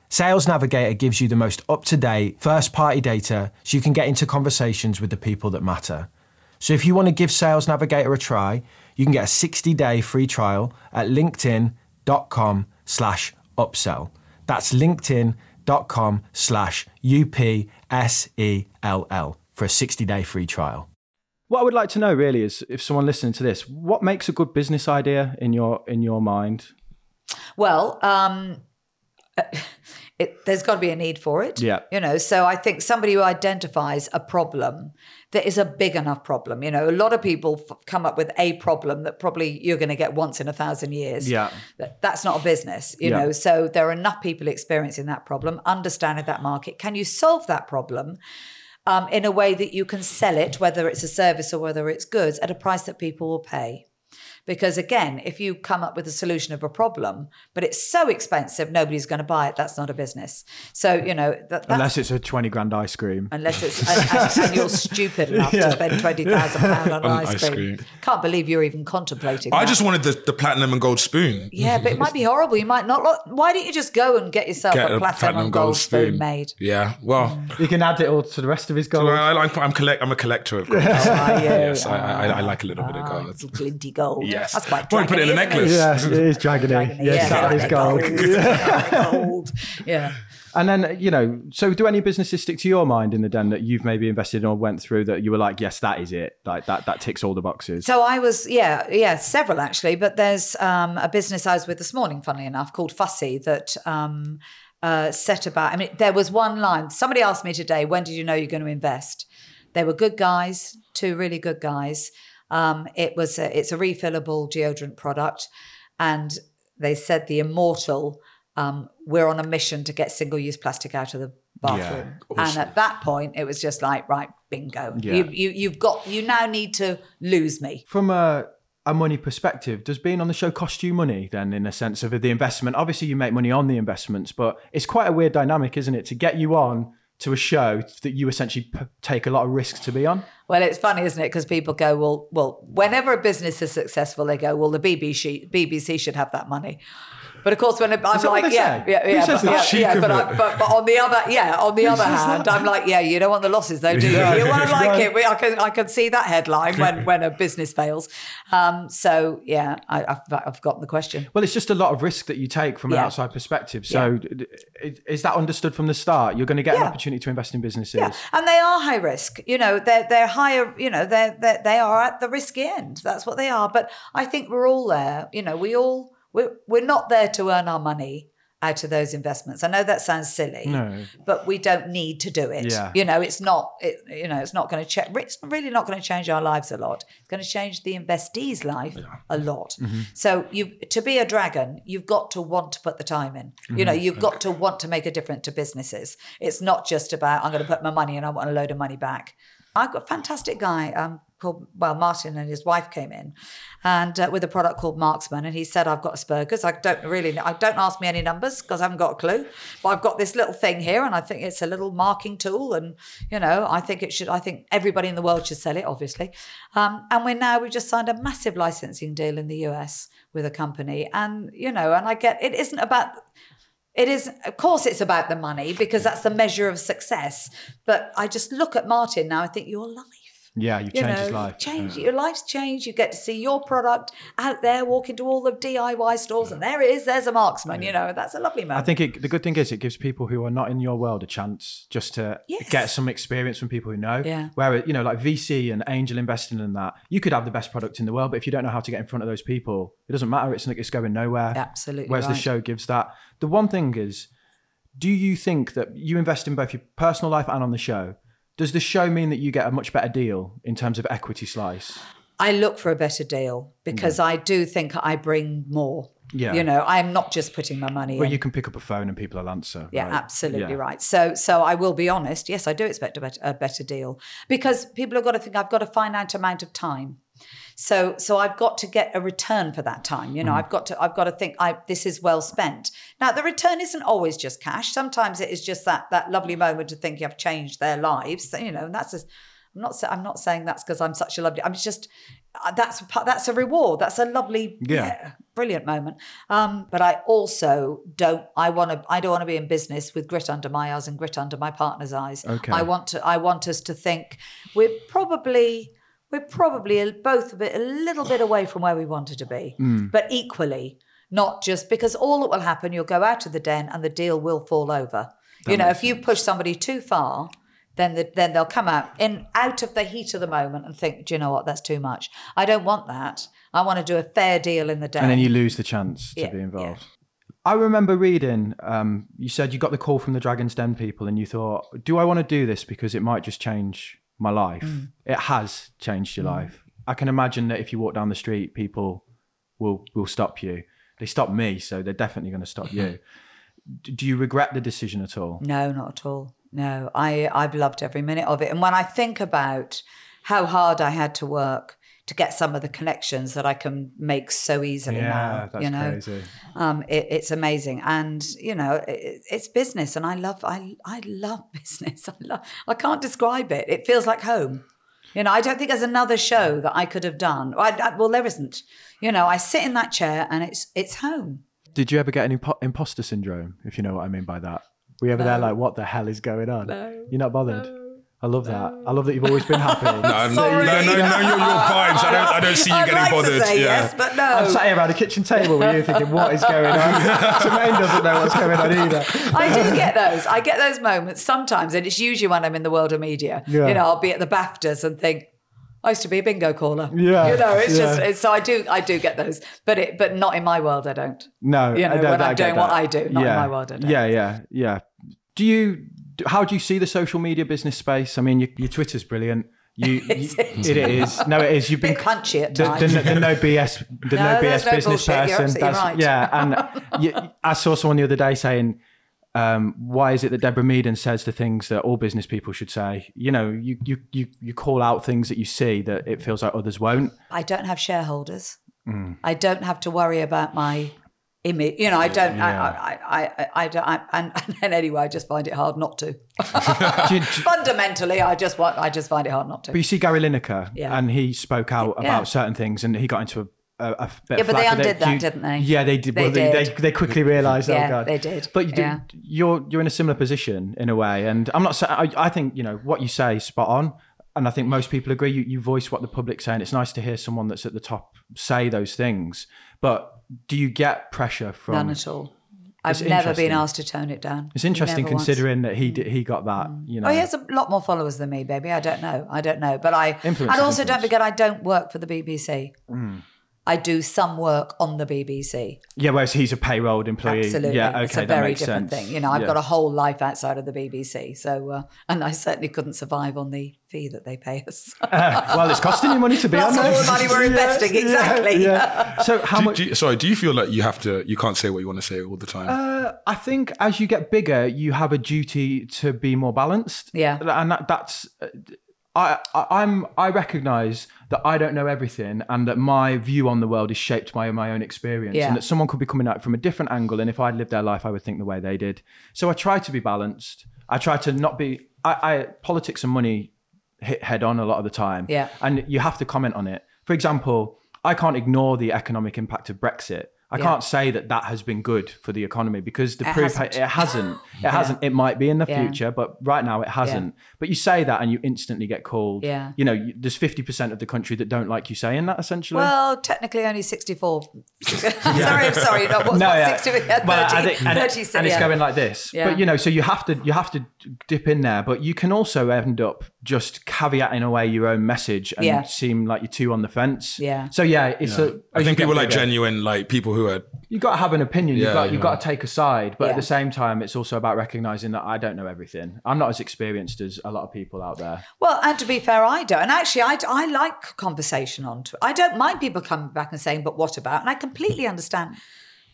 Sales Navigator gives you the most up to date, first party data so you can get into conversations with the people that matter. So if you want to give Sales Navigator a try, you can get a 60 day free trial at linkedin.com slash upsell. That's LinkedIn dot com slash U-P-S-E-L-L for a 60-day free trial. What I would like to know really is if someone listening to this, what makes a good business idea in your in your mind? Well, um, it, there's got to be a need for it. Yeah. You know, so I think somebody who identifies a problem that is a big enough problem. You know, a lot of people f- come up with a problem that probably you're going to get once in a thousand years. Yeah. That, that's not a business, you Yeah. know. So there are enough people experiencing that problem, understanding that market. Can you solve that problem? Um, in a way that you can sell it, whether it's a service or whether it's goods, at a price that people will pay. Because again, if you come up with a solution of a problem, but it's so expensive, nobody's going to buy it. That's not a business. So you know, that, that's, Unless it's a 20 grand ice cream. unless it's and, and, and you're stupid enough Yeah. to spend twenty thousand pound on On ice, ice cream. cream. Can't believe you're even contemplating. I that. just wanted the, the platinum and gold spoon. yeah, but it might be horrible. You might not. Look, why don't you just go and get yourself Get a a platinum, and gold, spoon. made? Yeah. Well, You can add it all to the rest of his gold. I, like I'm collect. I'm a collector of gold. Are you? yes, I, I, I like a little bit of Ah, gold. little glinty gold. Yes. that's quite. Why put it in a dragony, isn't necklace? Yes, it is dragony. Dragony, Yes, yeah, that is gold. gold. gold. Yeah. And then, you know, so do any businesses stick to your mind in the den that you've maybe invested in or went through that you were like, yes, that is it. Like that, that ticks all the boxes. So I was, yeah, yeah, several actually. But there's um, a business I was with this morning, funnily enough, called Fussy that um, uh, set about. I mean, there was one line. Somebody asked me today, "When did you know you're going to invest?" They were good guys, two really good guys. Um, it was a, it's a refillable deodorant product, and they said the immortal. Um, we're on a mission to get single-use plastic out of the bathroom, Yeah. and at that point, it was just like, right, bingo. Yeah. You, you you've got you now need to lose me. From a, a money perspective, does being on the show cost you money then, in a sense of the investment? Obviously, you make money on the investments, but it's quite a weird dynamic, isn't it, to get you on to a show that you essentially p- take a lot of risks to be on? Well, it's funny, isn't it? Because people go, well, well, whenever a business is successful, they go, well, the BBC, BBC should have that money. But of course, when I'm like, yeah, yeah, yeah, but, yeah, yeah, but, I, but, but on the other, yeah, on the other hand, I'm like, yeah, you don't want the losses, though, do you? Yeah. You won't like it. We- I can, I can see that headline when, when a business fails. Um, so yeah, I, I've, I've gotten the question. Well, it's just a lot of risk that you take from an outside perspective. So, is that understood from the start? You're going to get an opportunity to invest in businesses. Yeah, and they are high risk. You know, they're they're higher. You know, they're, they're they are at the risky end. That's what they are. But I think we're all there. You know, we all we're we're not there to earn our money out of those investments. I know that sounds silly, No. but we don't need to do it. Yeah. You know, it's not. It, you know, it's not going to check It's really not going to change our lives a lot. It's going to change the investee's life a lot. Mm-hmm. So you to be a dragon, you've got to want to put the time in. You Mm-hmm. know, you've got to want to make a difference to businesses. It's not just about I'm going to put my money and I want a load of money back. I've got a fantastic guy um, called well Martin and his wife came in, and uh, with a product called Marksman, and he said I've got Asperger's. I don't really I don't ask me any numbers because I haven't got a clue, but I've got this little thing here, and I think it's a little marking tool, and you know I think it should. I think everybody in the world should sell it, obviously. Um, and we're now we've just signed a massive licensing deal in the US with a company, and you know, and I get it isn't about it is, of course, it's about the money because that's the measure of success. But I just look at Martin now. I think you're life. Yeah, you've You changed know, his life. Change your life's changed. You get to see your product out there, walk into all the DIY stores, and there it is. There's a marksman. You know, that's a lovely man. I think it, the good thing is it gives people who are not in your world a chance just to Yes. get some experience from people who know. Yeah. Where you know, like VC and angel investing and that, you could have the best product in the world, but if you don't know how to get in front of those people, it doesn't matter. It's it's going nowhere. Absolutely Whereas the show gives that. The one thing is, do you think that you invest in both your personal life and on the show? Does the show mean that you get a much better deal in terms of equity slice? I look for a better deal because I do think I bring more. Yeah. You know, I'm not just putting my money Where in. you can pick up a phone and people will answer. Yeah, right? absolutely Yeah. right. So, so I will be honest. Yes, I do expect a better, a better deal because people have got to think I've got a finite amount of time. So, so I've got to get a return for that time. You know, I've got to, I've got to think I this is well spent. Now, the return isn't always just cash. Sometimes it is just that that lovely moment of thinking I've changed their lives. You know, and that's. A, I'm not. I'm not saying that's because I'm such a lovely. I'm just. uh, That's a that's a reward. That's a lovely, Yeah. yeah, brilliant moment. Um, but I also don't. I want to. I don't want to be in business with grit under my eyes and grit under my partner's eyes. Okay. I want to. I want us to think we're probably we're probably a- both a bit a little bit away from where we wanted to be, Mm. but equally not just because all that will happen. You'll go out of the den and the deal will fall over. you know, if you push somebody too far. Then, the, then they'll come out in out of the heat of the moment and think, do you know what? That's too much. I don't want that. I want to do a fair deal in the day. and then you lose the chance to Yeah, be yeah. involved. I remember reading, um, you said you got the call from the Dragon's Den people and you thought, do I want to do this because it might just change my life? Mm. It has changed your life. I can imagine that if you walk down the street, people will will stop you. They stop me, so they're definitely going to stop you. Do you regret the decision at all? No, not at all. No, I I've loved every minute of it. And when I think about how hard I had to work to get some of the connections that I can make so easily now, that's you know, crazy. um, it, it's amazing. And you know, it, it's business, and I love I I love business. I love. I can't describe it. It feels like home. You know, I don't think there's another show that I could have done. I, I, well, there isn't. You know, I sit in that chair and it's it's home. Did you ever get any impo- imposter syndrome, if you know what I mean by that? Were you ever there like, what the hell is going on? You're not bothered? I love that. I love that you've always been happy. No, no, Sorry. no, no, no, your, your vibes. I don't, I don't see you I'd getting like bothered. To say yeah. yes, but no. I'm sat here around a kitchen table with you thinking, what is going on? Tremaine doesn't know what's going on either. I do get those. I get those moments sometimes, and it's usually when I'm in the world of media. Yeah. You know, I'll be at the BAFTAs and think, I used to be a bingo caller. Yeah, You know, it's just it's, so I do I do get those, but it but not in my world. I don't. No, You know, I don't- when I I'm get doing what. I do, not in my world, I don't. Yeah, yeah, yeah. Do you? How do you see the social media business space? I mean, your, your Twitter's brilliant. You, you it? it is. No, it is. You've been Bit punchy at the, times. the, the no BS, the no, No, BS no business bullshit. Person. absolutely right. Yeah, and you, I saw someone the other day saying, um, "Why is it that Deborah Meaden says the things that all business people should say?" You know, you you you you call out things that you see that it feels like others won't. I don't have shareholders. Mm. I don't have to worry about my image. You know, I don't. Yeah. I, I, I, I don't. I, and, and anyway, I just find it hard not to. Do you- do- Fundamentally, I just want. I just find it hard not to. But you see Gary Lineker, Yeah. and he spoke out Yeah. about certain things, and he got into a, a, a bit Yeah, but they undid that, you- didn't they? Yeah, they did. They well, they, did. They, they quickly realised. oh Yeah, God, they did. But you do, you're you're in a similar position in a way, and I'm not. I, I think you know what you say is spot on, and I think most people agree. You you voice what the public's saying. It's nice to hear someone that's at the top say those things. But do you get pressure from? None at all. I've It's never been asked to tone it down. It's interesting Never once. considering that he did, mm. he got that. Mm. You know. Oh, he has a lot more followers than me, baby. I don't know. I don't know. But I. Influence and also, don't forget, I don't work for the BBC. Mm. I do some work on the BBC. Yeah, whereas he's a payrolled employee. Absolutely. Yeah, okay, it's a that very makes different sense. thing. You know, I've Yeah. got a whole life outside of the BBC. So, uh, and I certainly couldn't survive on the fee that they pay us. well, it's costing you money to be That's on all there. the money we're investing, exactly. Yeah. So how Do, much? do you, sorry, do you feel like you have to? You can't say what you want to say all the time. Uh, I think as you get bigger, you have a duty to be more balanced. Yeah. and that, that's. I, I I'm I recognise that I don't know everything, and that my view on the world is shaped by my own experience, Yeah. and that someone could be coming at it from a different angle. And if I'd lived their life, I would think the way they did. So I try to be balanced. I try to not be. I, I politics and money hit head on a lot of the time. Yeah. and you have to comment on it. For example, I can't ignore the economic impact of Brexit. I Yeah. can't say that that has been good for the economy because the It proof hasn't. it hasn't. It hasn't. It might be in the Yeah. future, but right now it hasn't. But you say that and you instantly get called. Yeah. You know, you, there's 50% of the country that don't like you saying that essentially. Well, technically only 64. sorry, I'm sorry. Not what, no, what, yeah. 60, yeah, 30, Well, I think- and, 30, and yeah. it's going like this. Yeah. But you know, so you have to you have to dip in there, but you can also end up just caveating away your own message and Yeah. seem like you're too on the fence. Yeah. So yeah, it's a. I think you get people like genuine, like people who are You got to have an opinion. Yeah, you've got you've yeah. got to take a side, but Yeah. at the same time, it's also about recognizing that I don't know everything. I'm not as experienced as a lot of people out there. Well, and to be fair, I don't. And actually, I, I like conversation on Twitter. I don't mind people coming back and saying, but what about? And I completely understand.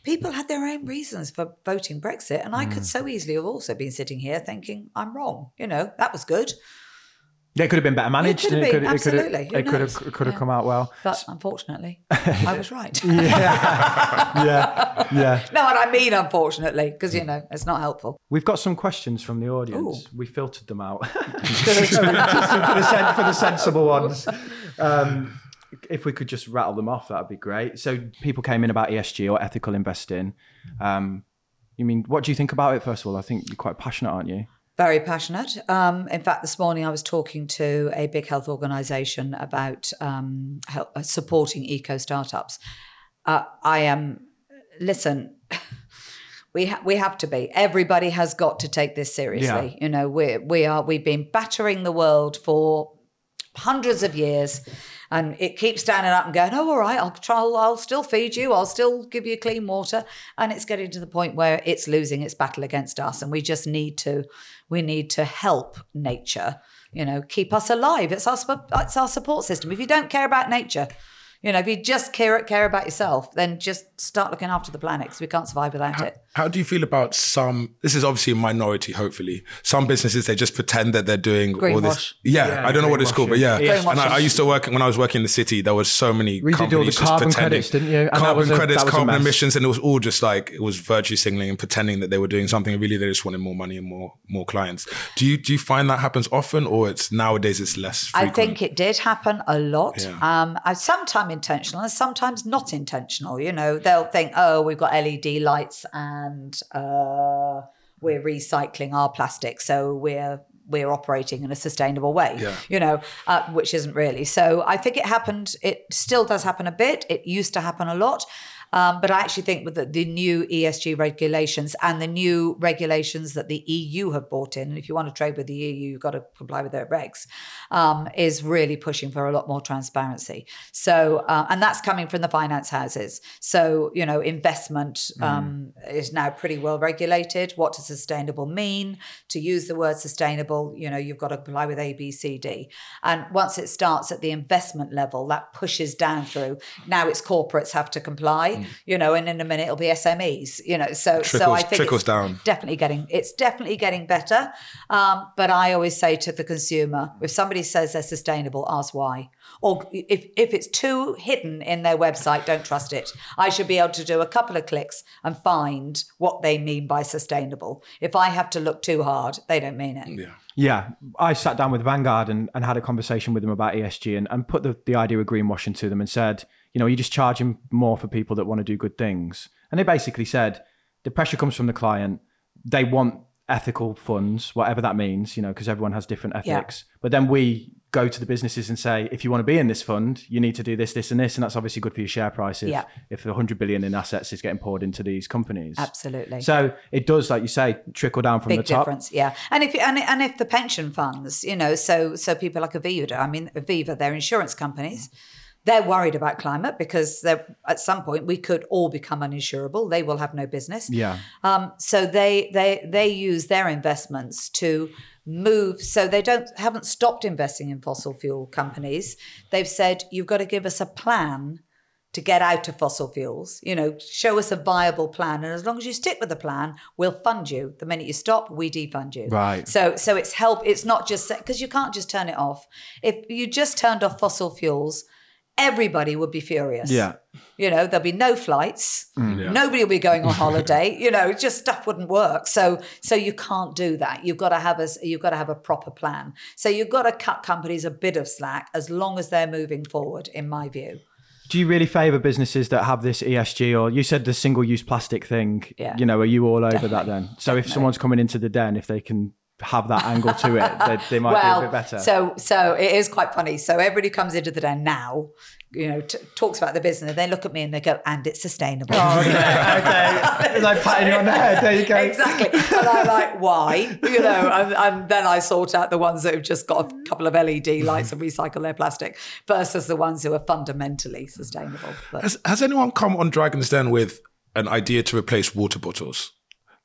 People had their own reasons for voting Brexit. And I Mm. could so easily have also been sitting here thinking, I'm wrong. You know, that was good. It could have been better managed. could have been, it could, absolutely. It Who could have, it could have Yeah. come out well. But unfortunately, I was right. yeah, yeah. Yeah. No, and I mean unfortunately, because, you know, it's not helpful. We've got some questions from the audience. Ooh. We filtered them out for, the, sen- for the sensible ones. Um, if we could just rattle them off, that'd be great. So people came in about ESG or ethical investing. Um, you mean, what do you think about it? First of all, I think you're quite passionate, aren't you? Very passionate. Um, in fact, this morning I was talking to a big health organisation about um, help, uh, supporting eco startups. Uh, I am. Listen, we ha- we have to be. Everybody has got to take this seriously. You know, we we are we've been battering the world for hundreds of years. And it keeps standing up and going, oh, all right, I'll try, I'll, I'll still feed you, I'll still give you clean water. And it's getting to the point where it's losing its battle against us. And we just need to, we need to help nature, you know, keep us alive. It's our, it's our support system. If you don't care about nature, you know, if you just care, care about yourself, then just start looking after the planet because we can't survive without it. How do you feel about some? This is obviously a minority, hopefully. Some businesses they just pretend that they're doing all Greenwash. this. Yeah, Yeah, I don't know what it's called, but yeah. greenwashing. And I, I used to work when I was working in the city. There was so many We did all the companies just carbon pretending. credits, didn't you? And that carbon was a- credits, that was carbon emissions, and it was all just like it was virtue signaling and pretending that they were doing something. and Really, they just wanted more money and more more clients. Do you do you find that happens often, or it's nowadays it's less? Frequent? I think it did happen a lot. Yeah. Um, sometimes intentional and sometimes not intentional. You know, they'll think, oh, we've got LED lights and uh, we're recycling our plastic, so we're we're operating in a sustainable way. Yeah. You know, uh, which isn't really. So I think it happened. It still does happen a bit. It used to happen a lot. Um, but I actually think that the, new ESG regulations and the new regulations that the EU have brought in, and if you want to trade with the EU, you've got to comply with their regs, um, is really pushing for a lot more transparency. So, uh, and that's coming from the finance houses. So, you know, investment um, is now pretty well regulated. What does sustainable mean? To use the word sustainable, you know, you've got to comply with A, B, C, D. And once it starts at the investment level, that pushes down through. Now it's corporates have to comply, you know, and in a minute it'll be SMEs, you know. So, so I think trickles it's down. Definitely getting, it's definitely getting better. Um, but I always say to the consumer, if somebody says they're sustainable, ask why. Or if, if it's too hidden in their website, don't trust it. I should be able to do a couple of clicks and find what they mean by sustainable. If I have to look too hard, they don't mean it. Yeah. Yeah, I sat down with Vanguard and, and had a conversation with them about ESG and, and put the, the idea of greenwashing to them and said, you know, you're just charging more for people that want to do good things. And they basically said the pressure comes from the client. They want ethical funds, whatever that means, you know, because everyone has different ethics. But then we go to the businesses and say, if you want to be in this fund, you need to do this, this, and this. And that's obviously good for your share price if, Yeah. if the 100 billion in assets is getting poured into these companies. Absolutely. So it does, like you say, trickle down from big the top. difference yeah and if and, and if the pension funds you know so so people like aviva i mean aviva they're insurance companies they're worried about climate because they're at some point we could all become uninsurable they will have no business Yeah. um, so they they they use their investments to move so they don't haven't stopped investing in fossil fuel companies they've said you've got to give us a plan to get out of fossil fuels. You know, show us a viable plan, and as long as you stick with the plan, we'll fund you. The minute you stop, we defund you. Right. So, so it's help. It's not just because you can't just turn it off. If you just turned off fossil fuels, everybody would be furious. Yeah. You know, there'll be no flights. Mm. Mm. Yeah. Nobody will be going on holiday. you know, just stuff wouldn't work. So, so you can't do that. You've got to have a you've got to have a proper plan. So you've got to cut companies a bit of slack as long as they're moving forward. In my view. Do you really favour businesses that have this ESG or you said the single use plastic thing? Yeah. You know, are you all over that then? So if someone's coming into the den, if they can have that angle to it, they, they might well, be a bit better. So, so it is quite funny. So everybody comes into the den now, you know, t- talks about the business. And they look at me and they go, "And it's sustainable." Oh, okay, okay. It's like patting you on the head. There you go. exactly. And I'm like, why? You know, and, and then I sort out the ones that have just got a couple of LED lights and recycle their plastic versus the ones who are fundamentally sustainable. But Has, has anyone come on Dragon's Den with an idea to replace water bottles?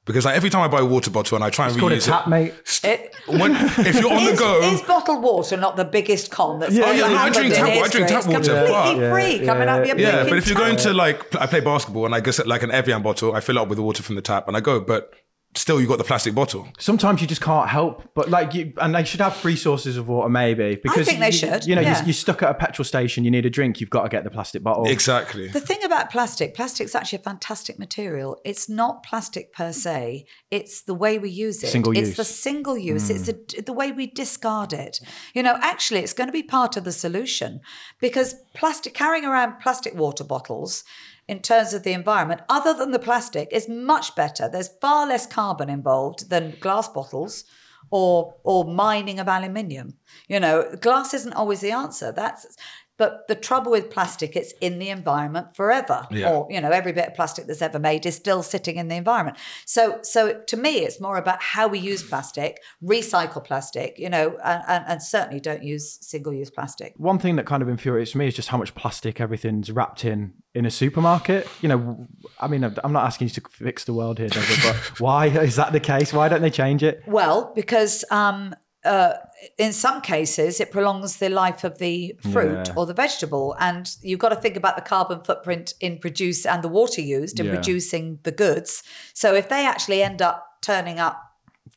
Because like every time I buy a water bottle and I try and It's called a tap, it, mate. it, when, if you're on the go, is bottled water not the biggest con that's Yeah, ever yeah, no, I drink in tap- I drink tap It's water, completely but- free Yeah, coming out of your yeah, yeah, but if you're going to like, I play basketball and I get like an Evian bottle, I fill it up with the water from the tap and I go, but still you got the plastic bottle. Sometimes you just can't help, but like you, and they should have free sources of water, maybe. Because think they you- should, You know, yeah. you're, you're stuck at a petrol station, you need a drink, you've got to get the plastic bottle. Exactly. The thing about plastic, plastic's actually a fantastic material. It's not plastic per se. It's the way we use it. Single it's use. the single use. It's mm. the, the way we discard it. You know, actually, it's going to be part of the solution because plastic carrying around plastic water bottles in terms of the environment, other than the plastic, is much better. There's far less carbon involved than glass bottles or or mining of aluminium. You know, glass isn't always the answer. That's but the trouble with plastic, it's in the environment forever. Yeah. Or, you know, every bit of plastic that's ever made is still sitting in the environment. So so to me, it's more about how we use plastic, recycle plastic, you know, and, and, and certainly don't use single-use plastic. One thing that kind of infuriates me is just how much plastic everything's wrapped in in a supermarket. You know, I mean, I'm not asking you to fix the world here, Deborah, but why is that the case? Why don't they change it? Well, because um, uh, in some cases it prolongs the life of the fruit Yeah. or the vegetable, and you've got to think about the carbon footprint in produce and the water used in Yeah. producing the goods. So if they actually end up turning up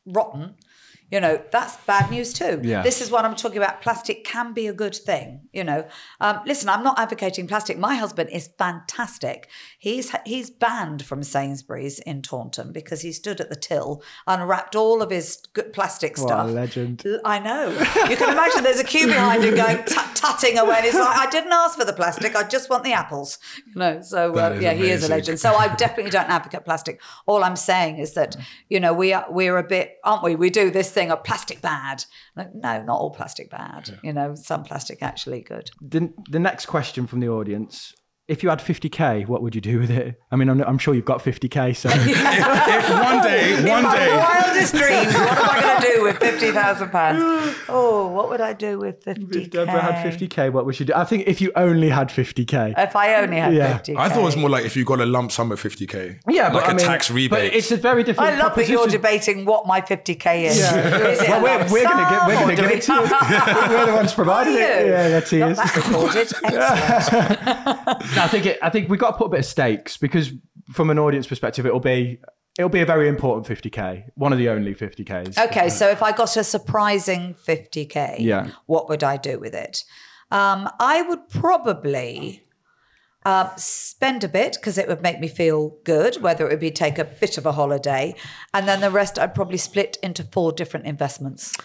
rotten. You know, that's bad news too. Yeah. This is what I'm talking about. Plastic can be a good thing. You know, um, listen, I'm not advocating plastic. My husband is fantastic. He's he's banned from Sainsbury's in Taunton because he stood at the till, unwrapped all of his good plastic What a stuff. legend. I know. You can imagine there's a queue behind him going tut tutting away. And he's like, I didn't ask for the plastic. I just want the apples. You know. So uh, yeah, he is a legend. So I definitely don't advocate plastic. All I'm saying is that you know we are we're a bit, aren't we? We do this thing of plastic bad. Like, no, not all plastic bad. You know, some plastic actually good. The, the next question from the audience. If you had 50k, what would you do with it? I mean, I'm, I'm sure you've got 50k, so if one day, one In my day, wildest dreams, what am I going to do with fifty thousand pounds? Oh, what would I do with 50k? if Deborah had 50k, what would you do? I think if you only had 50k. If I only had Yeah. fifty, I thought it was more like if you got a lump sum of 50k. yeah, like but a I mean, tax rebate. But it's a very different. I love that you're debating what my 50k is. Yeah. Is it Well, we're, we're going to get, we're going to do give it to you. we're the ones providing it. Yeah, that's it. that recorded. Excellent. No, I think it, I think we've got to put a bit of stakes because from an audience perspective, it'll be it'll be a very important 50k, one of the only 50ks. Okay, so if I got a surprising 50k, Yeah. what would I do with it? Um, I would probably uh, spend a bit because it would make me feel good, whether it would be take a bit of a holiday, and then the rest I'd probably split into four different investments.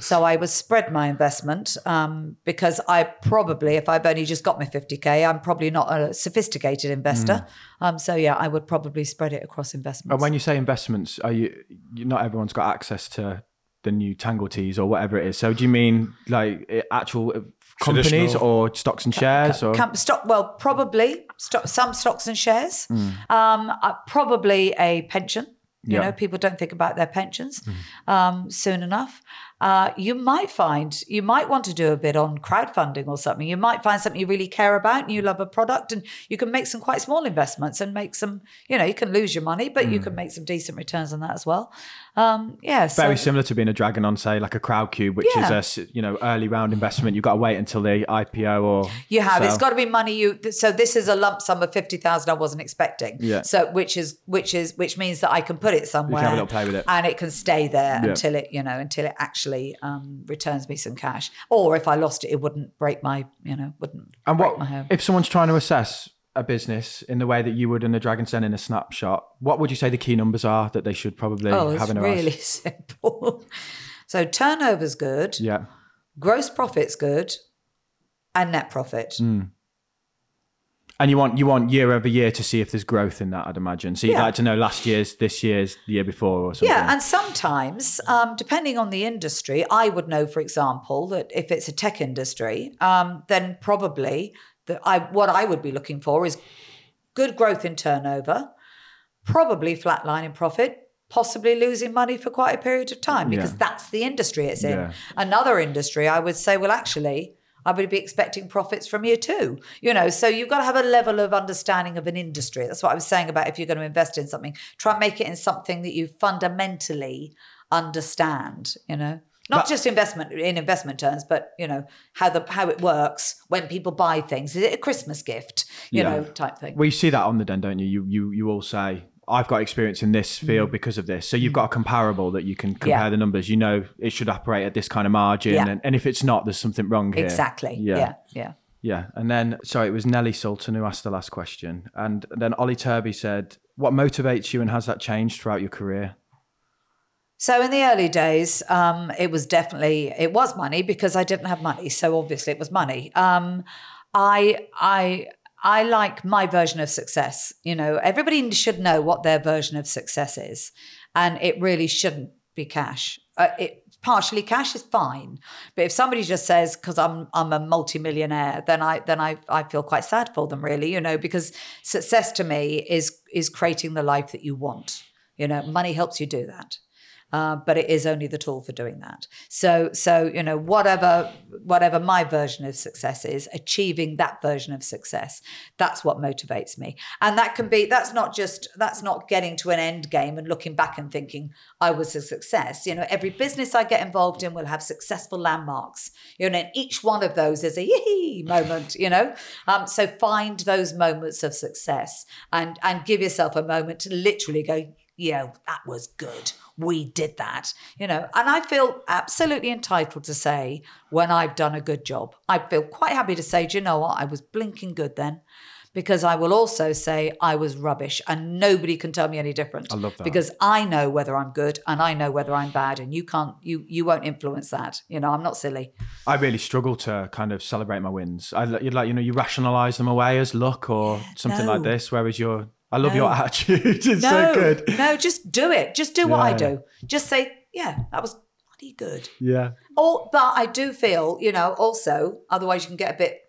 So I would spread my investment um, because I probably, if I've only just got my 50k, I'm probably not a sophisticated investor. Um, so yeah, I would probably spread it across investments. And when you say investments, are you, you not everyone's got access to the new Tangle Teezers or whatever it is. So do you mean like actual uh, companies or stocks and shares or Com- stock, well, probably stock, some stocks and shares. Hmm. Um, uh, probably a pension. You Yeah. Know, people don't think about their pensions um, soon enough. Uh, you might find you might want to do a bit on crowdfunding or something. You might find something you really care about and you love a product, and you can make some quite small investments and make some. You know, you can lose your money, but you can make some decent returns on that as well. Um, yeah, so- Very similar to being a dragon on, say, like a Crowdcube, which Yeah. is a you know early round investment. You've got to wait until the IPO or You have. It's got to be money you. So this is a lump sum of fifty thousand. I wasn't expecting. Yeah. So which is which is which means that I can put it somewhere. have a little play with it. and it can stay there Yeah. until it you know until it actually um, returns me some cash. Or if I lost it, it wouldn't break my you know wouldn't And break what my home. if someone's trying to assess a business in the way that you would in a Dragon's Den in a snapshot? What would you say the key numbers are that they should probably oh, have in their really eyes? simple. so turnover's good. Yeah. Gross profit's good. And net profit. Hmm. And you want you want year over year to see if there's growth in that, I'd imagine. So you'd Yeah. like to know last year's, this year's, the year before, or something. Yeah, and sometimes, um, depending on the industry, I would know, for example, that if it's a tech industry, um, then probably that I what I would be looking for is good growth in turnover, probably flatline in profit, possibly losing money for quite a period of time because Yeah. that's the industry it's in. Yeah. Another industry, I would say, well, actually. I would be expecting profits from you too. You know, so you've got to have a level of understanding of an industry. That's what I was saying about if you're going to invest in something, try and make it in something that you fundamentally understand, you know. Not just investment in investment terms, but you know, how the how it works when people buy things. Is it a Christmas gift? You Yeah. know, type thing. Well, you see that on the den, don't you? You you you all say, I've got experience in this field because of this. So you've got a comparable that you can compare Mm. Yeah. the numbers. You know it should operate at this kind of margin. Yeah. And, and if it's not, there's something wrong here. Exactly. Yeah. Yeah. Yeah. Yeah. And then, sorry, it was Nellie Sultan who asked the last question. And then Ollie Turby said, What motivates you and has that changed throughout your career? So in the early days, um, it was definitely it was money because I didn't have money. So obviously it was money. Um, I I I like my version of success. You know, everybody should know what their version of success is, and it really shouldn't be cash. Uh, it partially cash is fine, but if somebody just says because I'm I'm a multimillionaire, then I then I I feel quite sad for them. Really, you know, because success to me is is creating the life that you want. You know, money helps you do that uh, but it is only the tool for doing that. So, so you know, whatever whatever my version of success is, achieving that version of success, that's what motivates me. And that can be that's not just that's not getting to an end game and looking back and thinking I was a success. You know, every business I get involved in will have successful landmarks. You know, and each one of those is a yee moment. You know, um, so find those moments of success and and give yourself a moment to literally go yeah, that was good. We did that, you know. And I feel absolutely entitled to say when I've done a good job. I feel quite happy to say, do you know what? I was blinking good then. Because I will also say I was rubbish and nobody can tell me any different. I love that. Because I know whether I'm good and I know whether I'm bad and you can't you you won't influence that. You know, I'm not silly. I really struggle to kind of celebrate my wins. I you'd like you know you rationalize them away as luck or something like this. Whereas your I love No. your attitude. it's No, so good. no, just do it. Just do what I do. Just say, yeah, that was bloody good. Yeah. Oh, but I do feel, you know, also, otherwise you can get a bit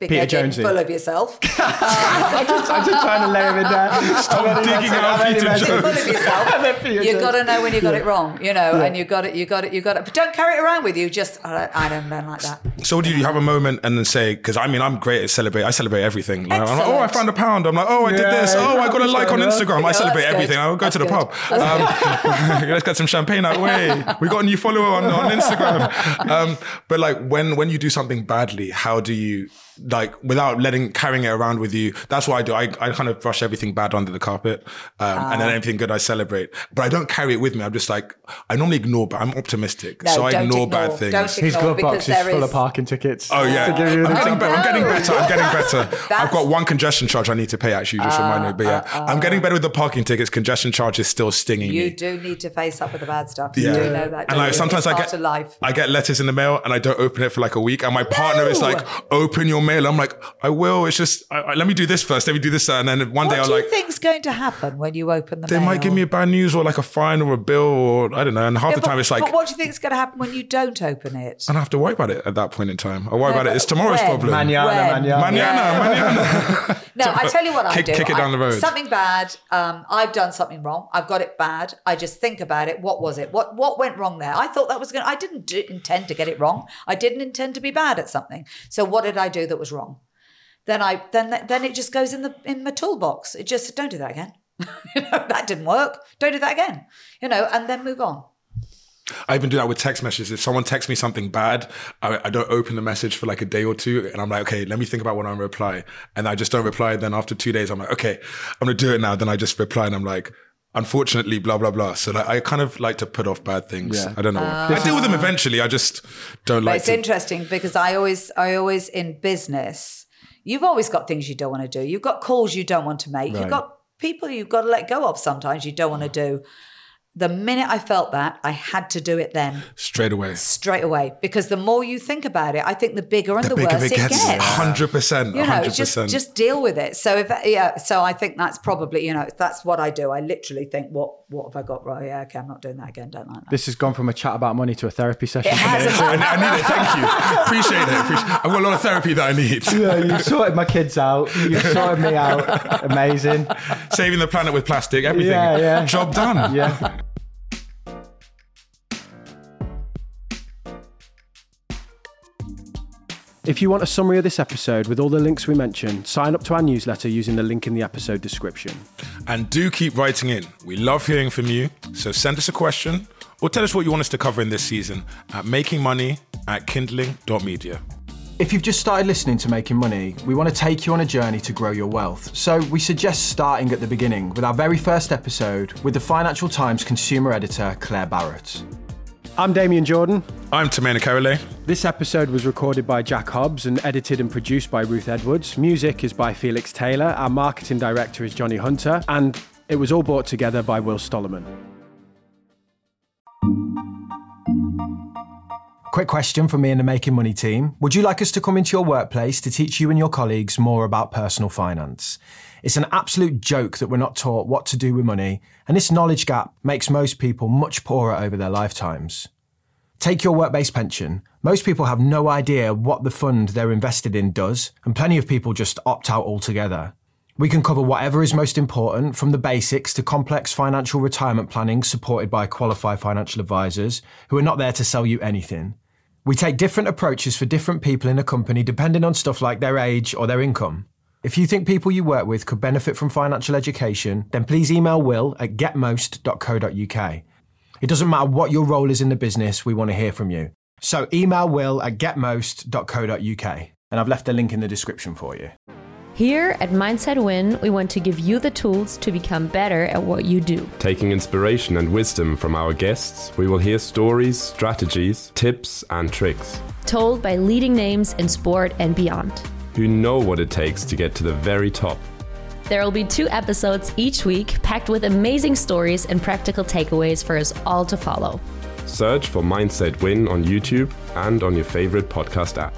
big Peter headed, Jonesy. full of yourself. I'm, just, I'm just trying to lay him in there. Stop digging out Peter full of yourself. You got to know when you got it wrong, you know, and you got it, you got it, you got it. But don't carry it around with you. Just I don't, I don't learn like that. So do you have a moment and then say, because I mean, I'm great at celebrate. I celebrate everything. Like, I'm like, oh, I found a pound. I'm like, oh, I did Yeah, this. Oh, I got a like on yeah. Instagram. I celebrate everything. I'll go to the That's pub. Um, let's get some champagne out way. We got a new follower on, on Instagram. Um, but like when when you do something badly, how do you like without letting carrying it around with you? That's what I do. I, I kind of brush everything bad under the carpet, um, and Ah. then anything good I celebrate. But I don't carry it with me. I'm just like I normally ignore, but I'm optimistic, No, so I ignore, ignore. bad things. Don't His ignore glove box is full is- of parking tickets. Oh yeah, To give you I'm getting, better. I'm getting better. I'm getting better. I've got one congestion charge I need to pay. Actually, just remind me. But yeah, I'm getting better with the parking tickets. Congestion charge is still stinging You me. do need to face up with the bad stuff. You Yeah. do know that. And don't like you? sometimes it's I get life. I get letters in the mail and I don't open it for like a week, and my partner is like, "Open your mail. I'm like, I will. It's just, I, I, let me do this first. Let me do this. And then one what day I'll do you like, think's going to happen when you open the they mail? might give me a bad news or like a fine or a bill or I don't know. And half Yeah, the but- time it's like, But what do you think is going to happen when you don't open it? And I don't have to worry about it at that point in time. I worry No, about it. It's tomorrow's when? problem. Manana, When? manana. Manana, manana. No, I tell you what I Kick- do. kick it I- down the road. Something bad. Um, I've done something wrong. I've got it bad. I just think about it. What was it? What what went wrong there? I thought that was going. to I didn't do, intend to get it wrong. I didn't intend to be bad at something. So what did I do that was wrong? Then I then then it just goes in the in my toolbox. It just don't do that again. you know that didn't work. Don't do that again. You know, and then move on. I even do that with text messages. If someone texts me something bad, I, I don't open the message for like a day or two, and I'm like, okay, let me think about what I'm reply, and I just don't reply. Then after two days, I'm like, okay, I'm gonna do it now. Then I just reply, and I'm like, unfortunately, blah blah blah. So like, I kind of like to put off bad things. Yeah. I don't know. Ah. I deal with them eventually. I just don't But like it's to. interesting because I always, I always in business, you've always got things you don't want to do. You've got calls you don't want to make. Right. You've got people you've got to let go of sometimes you don't want to do. The minute I felt that, I had to do it then straight away. straight away because the more you think about it, I think the bigger and the, The bigger worse it gets, hundred percent, You know, hundred just percent. just deal with it. So if yeah, so I think that's probably you know that's what I do. I literally think what what have I got right? Yeah, okay, I'm not doing that again. Don't like that. This has gone from a chat about money to a therapy session. It has. I, I need it. Thank you. Appreciate it. Appreciate I've got a lot of therapy that I need. Yeah, you sorted my kids out. You sorted me out. Amazing. Saving the planet with plastic. Everything. Yeah, yeah. Job done. Yeah. If you want a summary of this episode with all the links we mentioned, sign up to our newsletter using the link in the episode description. And do keep writing in. We love hearing from you. So send us a question or tell us what you want us to cover in this season at makingmoney at kindling.media. If you've just started listening to Making Money, we want to take you on a journey to grow your wealth. So we suggest starting at the beginning with our very first episode with the Financial Times consumer editor, Claer Barrett. I'm Damien Jordan. I'm Tamena Karole. This episode was recorded by Jack Hobbs and edited and produced by Ruth Edwards. Music is by Felix Taylor. Our marketing director is Johnny Hunter. And it was all brought together by Will Stollerman. Quick question from me and the Making Money team. Would you like us to come into your workplace to teach you and your colleagues more about personal finance? It's an absolute joke that we're not taught what to do with money, and this knowledge gap makes most people much poorer over their lifetimes. Take your work based pension. Most people have no idea what the fund they're invested in does, and plenty of people just opt out altogether. We can cover whatever is most important, from the basics to complex financial retirement planning supported by qualified financial advisors who are not there to sell you anything. We take different approaches for different people in a company depending on stuff like their age or their income. If you think people you work with could benefit from financial education, then please email will at getmost.co.uk. It doesn't matter what your role is in the business, we want to hear from you. So email will at getmost.co.uk. And I've left a link in the description for you. Here at Mindset Win, we want to give you the tools to become better at what you do. Taking inspiration and wisdom from our guests, we will hear stories, strategies, tips, and tricks. Told by leading names in sport and beyond. Who know what it takes to get to the very top. There will be two episodes each week packed with amazing stories and practical takeaways for us all to follow. Search for Mindset Win on YouTube and on your favorite podcast app.